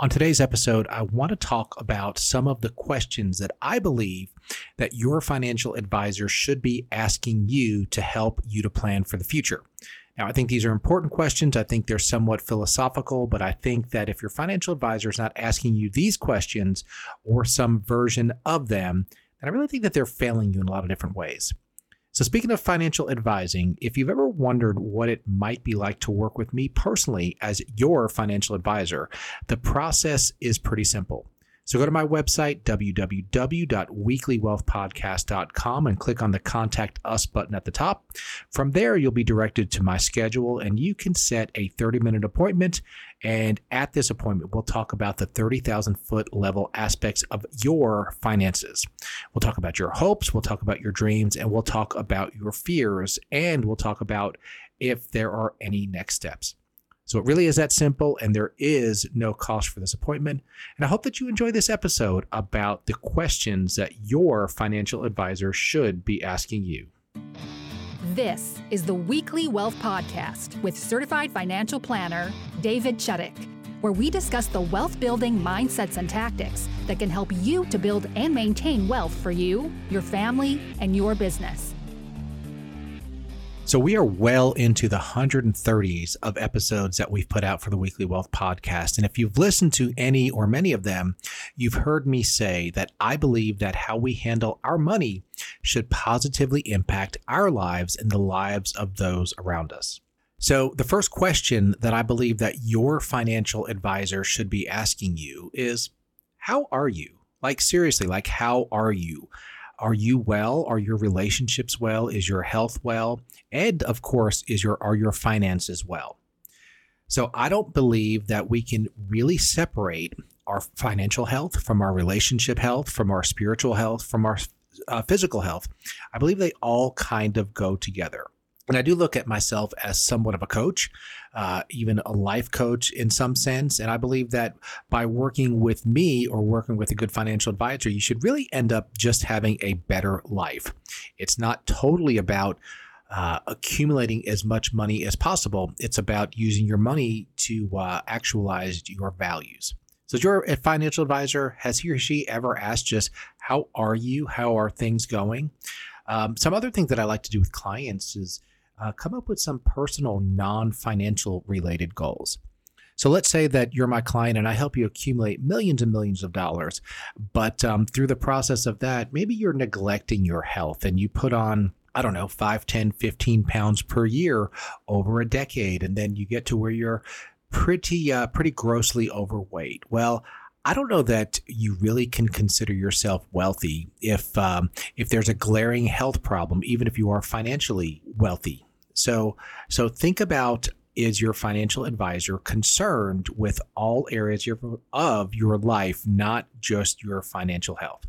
On today's episode, I want to talk about some of the questions that I believe that your financial advisor should be asking you to help you to plan for the future. Now, I think these are important questions. I think they're somewhat philosophical, but I think that if your financial advisor is not asking you these questions or some version of them, then I really think that they're failing you in a lot of different ways. So, speaking of financial advising, if you've ever wondered what it might be like to work with me personally as your financial advisor, the process is pretty simple. So go to my website, www.weeklywealthpodcast.com, and click on the Contact Us button at the top. From there, you'll be directed to my schedule, and you can set a 30 minute appointment. And at this appointment, we'll talk about the 30,000 foot level aspects of your finances. We'll talk about your hopes, we'll talk about your dreams, and we'll talk about your fears, and we'll talk about if there are any next steps. So it really is that simple, and there is no cost for this appointment. And I hope that you enjoy this episode about the questions that your financial advisor should be asking you. This is the Weekly Wealth Podcast with certified financial planner David Chuddick, where we discuss the wealth building mindsets and tactics that can help you to build and maintain wealth for you, your family, and your business. So we are well into the 130s of episodes that we've put out for the Weekly Wealth Podcast. And if you've listened to any or many of them, you've heard me say that I believe that how we handle our money should positively impact our lives and the lives of those around us. So the first question that I believe that your financial advisor should be asking you is, how are you? Like seriously, like how are you? Are you well? Are your relationships well? Is your health well? And of course, is your are your finances well? So I don't believe that we can really separate our financial health from our relationship health, from our spiritual health, from our uh, physical health. I believe they all kind of go together. And I do look at myself as somewhat of a coach, uh, even a life coach in some sense. And I believe that by working with me or working with a good financial advisor, you should really end up just having a better life. It's not totally about uh, accumulating as much money as possible, it's about using your money to uh, actualize your values. So, your financial advisor, has he or she ever asked just, How are you? How are things going? Um, some other things that I like to do with clients is uh, come up with some personal, non financial related goals. So let's say that you're my client and I help you accumulate millions and millions of dollars. But um, through the process of that, maybe you're neglecting your health and you put on, I don't know, 5, 10, 15 pounds per year over a decade. And then you get to where you're pretty, uh, pretty grossly overweight. Well, I don't know that you really can consider yourself wealthy if um, if there's a glaring health problem, even if you are financially wealthy. So, so think about is your financial advisor concerned with all areas of your life, not just your financial health?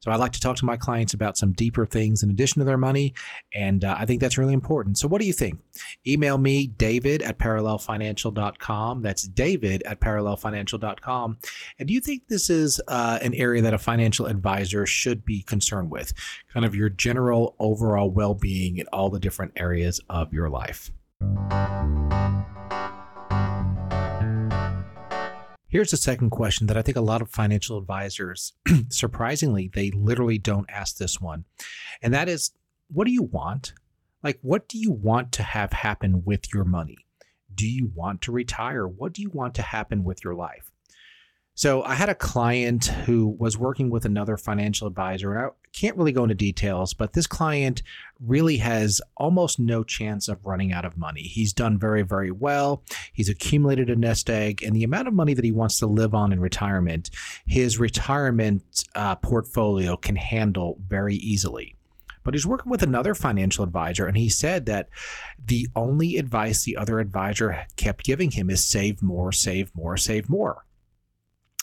So I like to talk to my clients about some deeper things in addition to their money. And uh, I think that's really important. So what do you think? Email me, david at parallelfinancial.com. That's david at parallelfinancial.com. And do you think this is uh, an area that a financial advisor should be concerned with? Kind of your general overall well being in all the different areas of your life. Here's a second question that I think a lot of financial advisors, surprisingly, they literally don't ask this one. And that is, what do you want? Like, what do you want to have happen with your money? Do you want to retire? What do you want to happen with your life? So I had a client who was working with another financial advisor, and I can't really go into details, but this client really has almost no chance of running out of money. He's done very, very well. He's accumulated a nest egg, and the amount of money that he wants to live on in retirement, his retirement uh, portfolio can handle very easily but he's working with another financial advisor and he said that the only advice the other advisor kept giving him is save more save more save more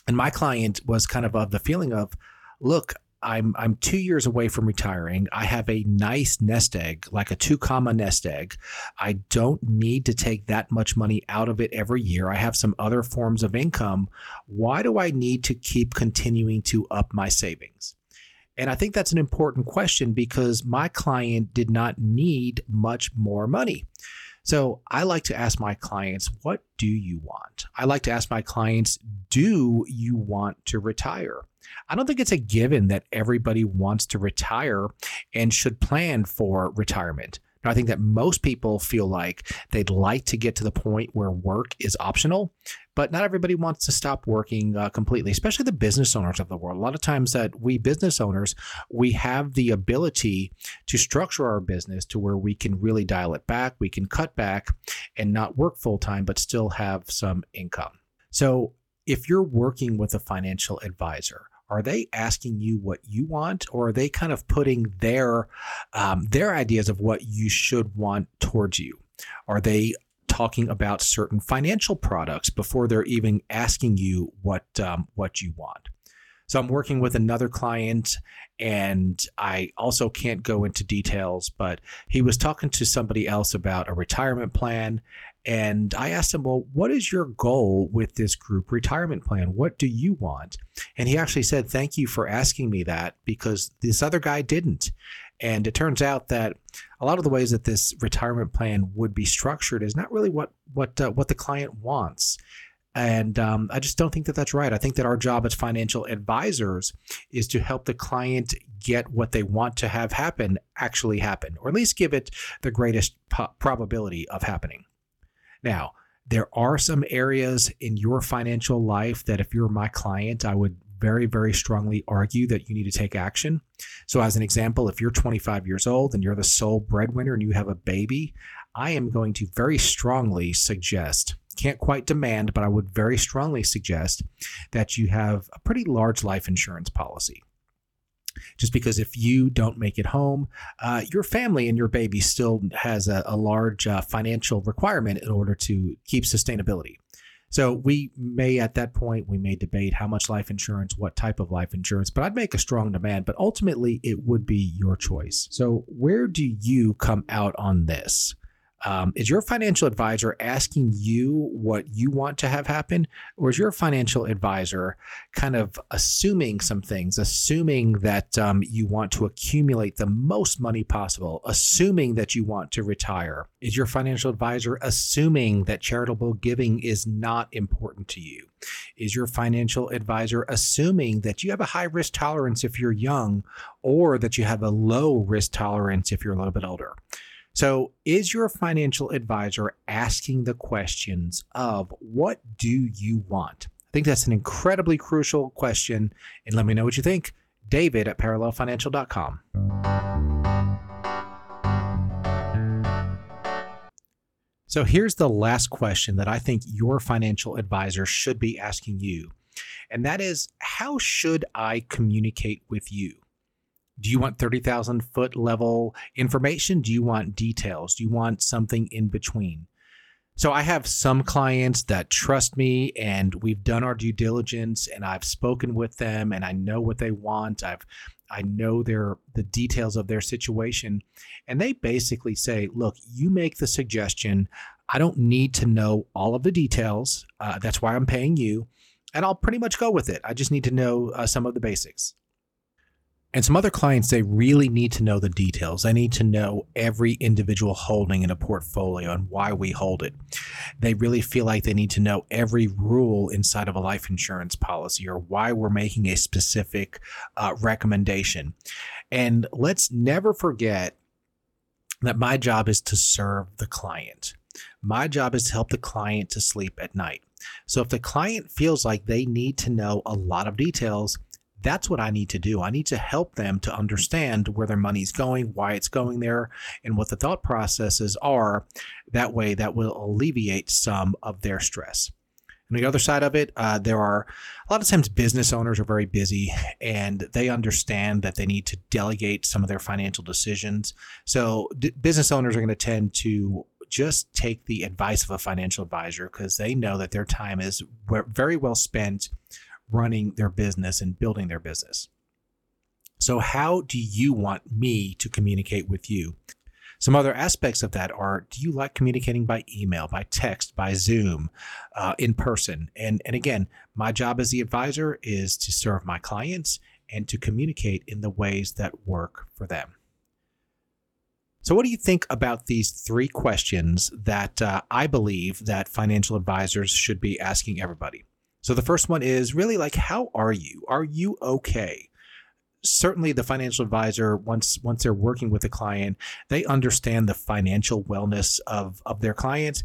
and my client was kind of of the feeling of, look, I'm I'm two years away from retiring. I have a nice nest egg, like a two comma nest egg. I don't need to take that much money out of it every year. I have some other forms of income. Why do I need to keep continuing to up my savings? And I think that's an important question because my client did not need much more money. So I like to ask my clients, what do you want? I like to ask my clients, do you want to retire? I don't think it's a given that everybody wants to retire and should plan for retirement. I think that most people feel like they'd like to get to the point where work is optional, but not everybody wants to stop working uh, completely, especially the business owners of the world. A lot of times that we business owners, we have the ability to structure our business to where we can really dial it back, we can cut back and not work full time, but still have some income. So if you're working with a financial advisor, are they asking you what you want or are they kind of putting their um, their ideas of what you should want towards you? Are they talking about certain financial products before they're even asking you what um, what you want so i'm working with another client and i also can't go into details but he was talking to somebody else about a retirement plan and I asked him, Well, what is your goal with this group retirement plan? What do you want? And he actually said, Thank you for asking me that because this other guy didn't. And it turns out that a lot of the ways that this retirement plan would be structured is not really what what uh, what the client wants. And um, I just don't think that that's right. I think that our job as financial advisors is to help the client get what they want to have happen actually happen, or at least give it the greatest po- probability of happening. Now, there are some areas in your financial life that if you're my client, I would very, very strongly argue that you need to take action. So, as an example, if you're 25 years old and you're the sole breadwinner and you have a baby, I am going to very strongly suggest, can't quite demand, but I would very strongly suggest that you have a pretty large life insurance policy just because if you don't make it home, uh, your family and your baby still has a, a large uh, financial requirement in order to keep sustainability. So we may at that point we may debate how much life insurance, what type of life insurance, but I'd make a strong demand, but ultimately it would be your choice. So where do you come out on this? Um, is your financial advisor asking you what you want to have happen, or is your financial advisor kind of assuming some things, assuming that um, you want to accumulate the most money possible, assuming that you want to retire? Is your financial advisor assuming that charitable giving is not important to you? Is your financial advisor assuming that you have a high risk tolerance if you're young, or that you have a low risk tolerance if you're a little bit older? So, is your financial advisor asking the questions of what do you want? I think that's an incredibly crucial question. And let me know what you think. David at parallelfinancial.com. So, here's the last question that I think your financial advisor should be asking you. And that is how should I communicate with you? Do you want 30,000 foot level information? Do you want details? Do you want something in between? So I have some clients that trust me and we've done our due diligence and I've spoken with them and I know what they want. I've I know their the details of their situation and they basically say, "Look, you make the suggestion. I don't need to know all of the details. Uh, that's why I'm paying you, and I'll pretty much go with it. I just need to know uh, some of the basics." And some other clients, they really need to know the details. They need to know every individual holding in a portfolio and why we hold it. They really feel like they need to know every rule inside of a life insurance policy or why we're making a specific uh, recommendation. And let's never forget that my job is to serve the client. My job is to help the client to sleep at night. So if the client feels like they need to know a lot of details, that's what I need to do. I need to help them to understand where their money's going, why it's going there, and what the thought processes are. That way, that will alleviate some of their stress. On the other side of it, uh, there are a lot of times business owners are very busy and they understand that they need to delegate some of their financial decisions. So, d- business owners are going to tend to just take the advice of a financial advisor because they know that their time is very well spent running their business and building their business. So, how do you want me to communicate with you? Some other aspects of that are do you like communicating by email, by text, by Zoom, uh, in person? And, and again, my job as the advisor is to serve my clients and to communicate in the ways that work for them. So, what do you think about these three questions that uh, I believe that financial advisors should be asking everybody? So, the first one is really like, how are you? Are you okay? Certainly, the financial advisor, once once they're working with a client, they understand the financial wellness of of their client.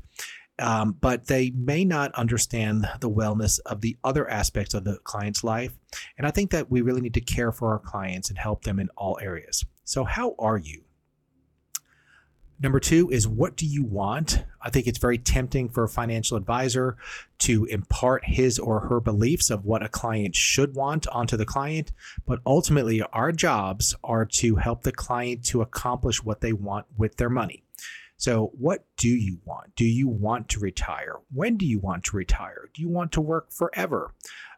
Um, but they may not understand the wellness of the other aspects of the client's life. And I think that we really need to care for our clients and help them in all areas. So, how are you? Number two is what do you want? I think it's very tempting for a financial advisor to impart his or her beliefs of what a client should want onto the client. But ultimately, our jobs are to help the client to accomplish what they want with their money. So, what do you want? Do you want to retire? When do you want to retire? Do you want to work forever?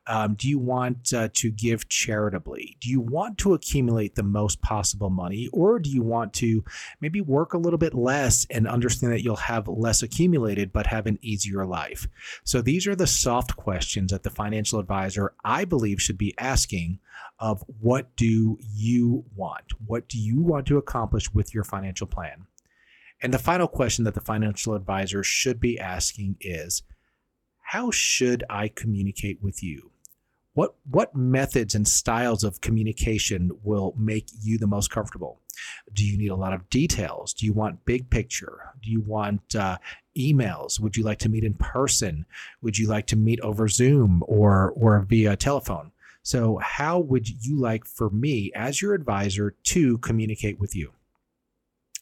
Um, do you want uh, to give charitably? Do you want to accumulate the most possible money, or do you want to maybe work a little bit less and understand that you'll have less accumulated but have an easier life? So these are the soft questions that the financial advisor, I believe, should be asking of what do you want? What do you want to accomplish with your financial plan? And the final question that the financial advisor should be asking is how should I communicate with you? What what methods and styles of communication will make you the most comfortable? Do you need a lot of details? Do you want big picture? Do you want uh, emails? Would you like to meet in person? Would you like to meet over Zoom or or via telephone? So, how would you like for me as your advisor to communicate with you?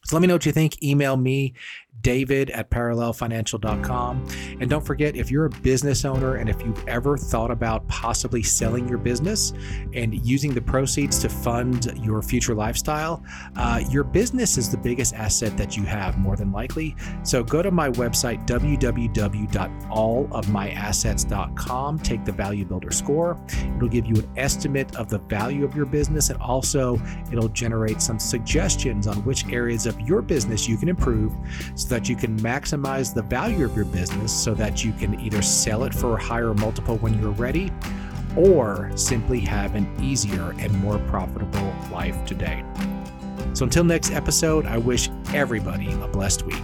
So let me know what you think. Email me, david at parallelfinancial.com. And don't forget, if you're a business owner and if you've ever thought about possibly selling your business and using the proceeds to fund your future lifestyle, uh, your business is the biggest asset that you have, more than likely. So go to my website, www.allofmyassets.com, take the value builder score. It'll give you an estimate of the value of your business and also it'll generate some suggestions on which areas of your business you can improve so that you can maximize the value of your business so that you can either sell it for a higher multiple when you're ready or simply have an easier and more profitable life today. So until next episode, I wish everybody a blessed week.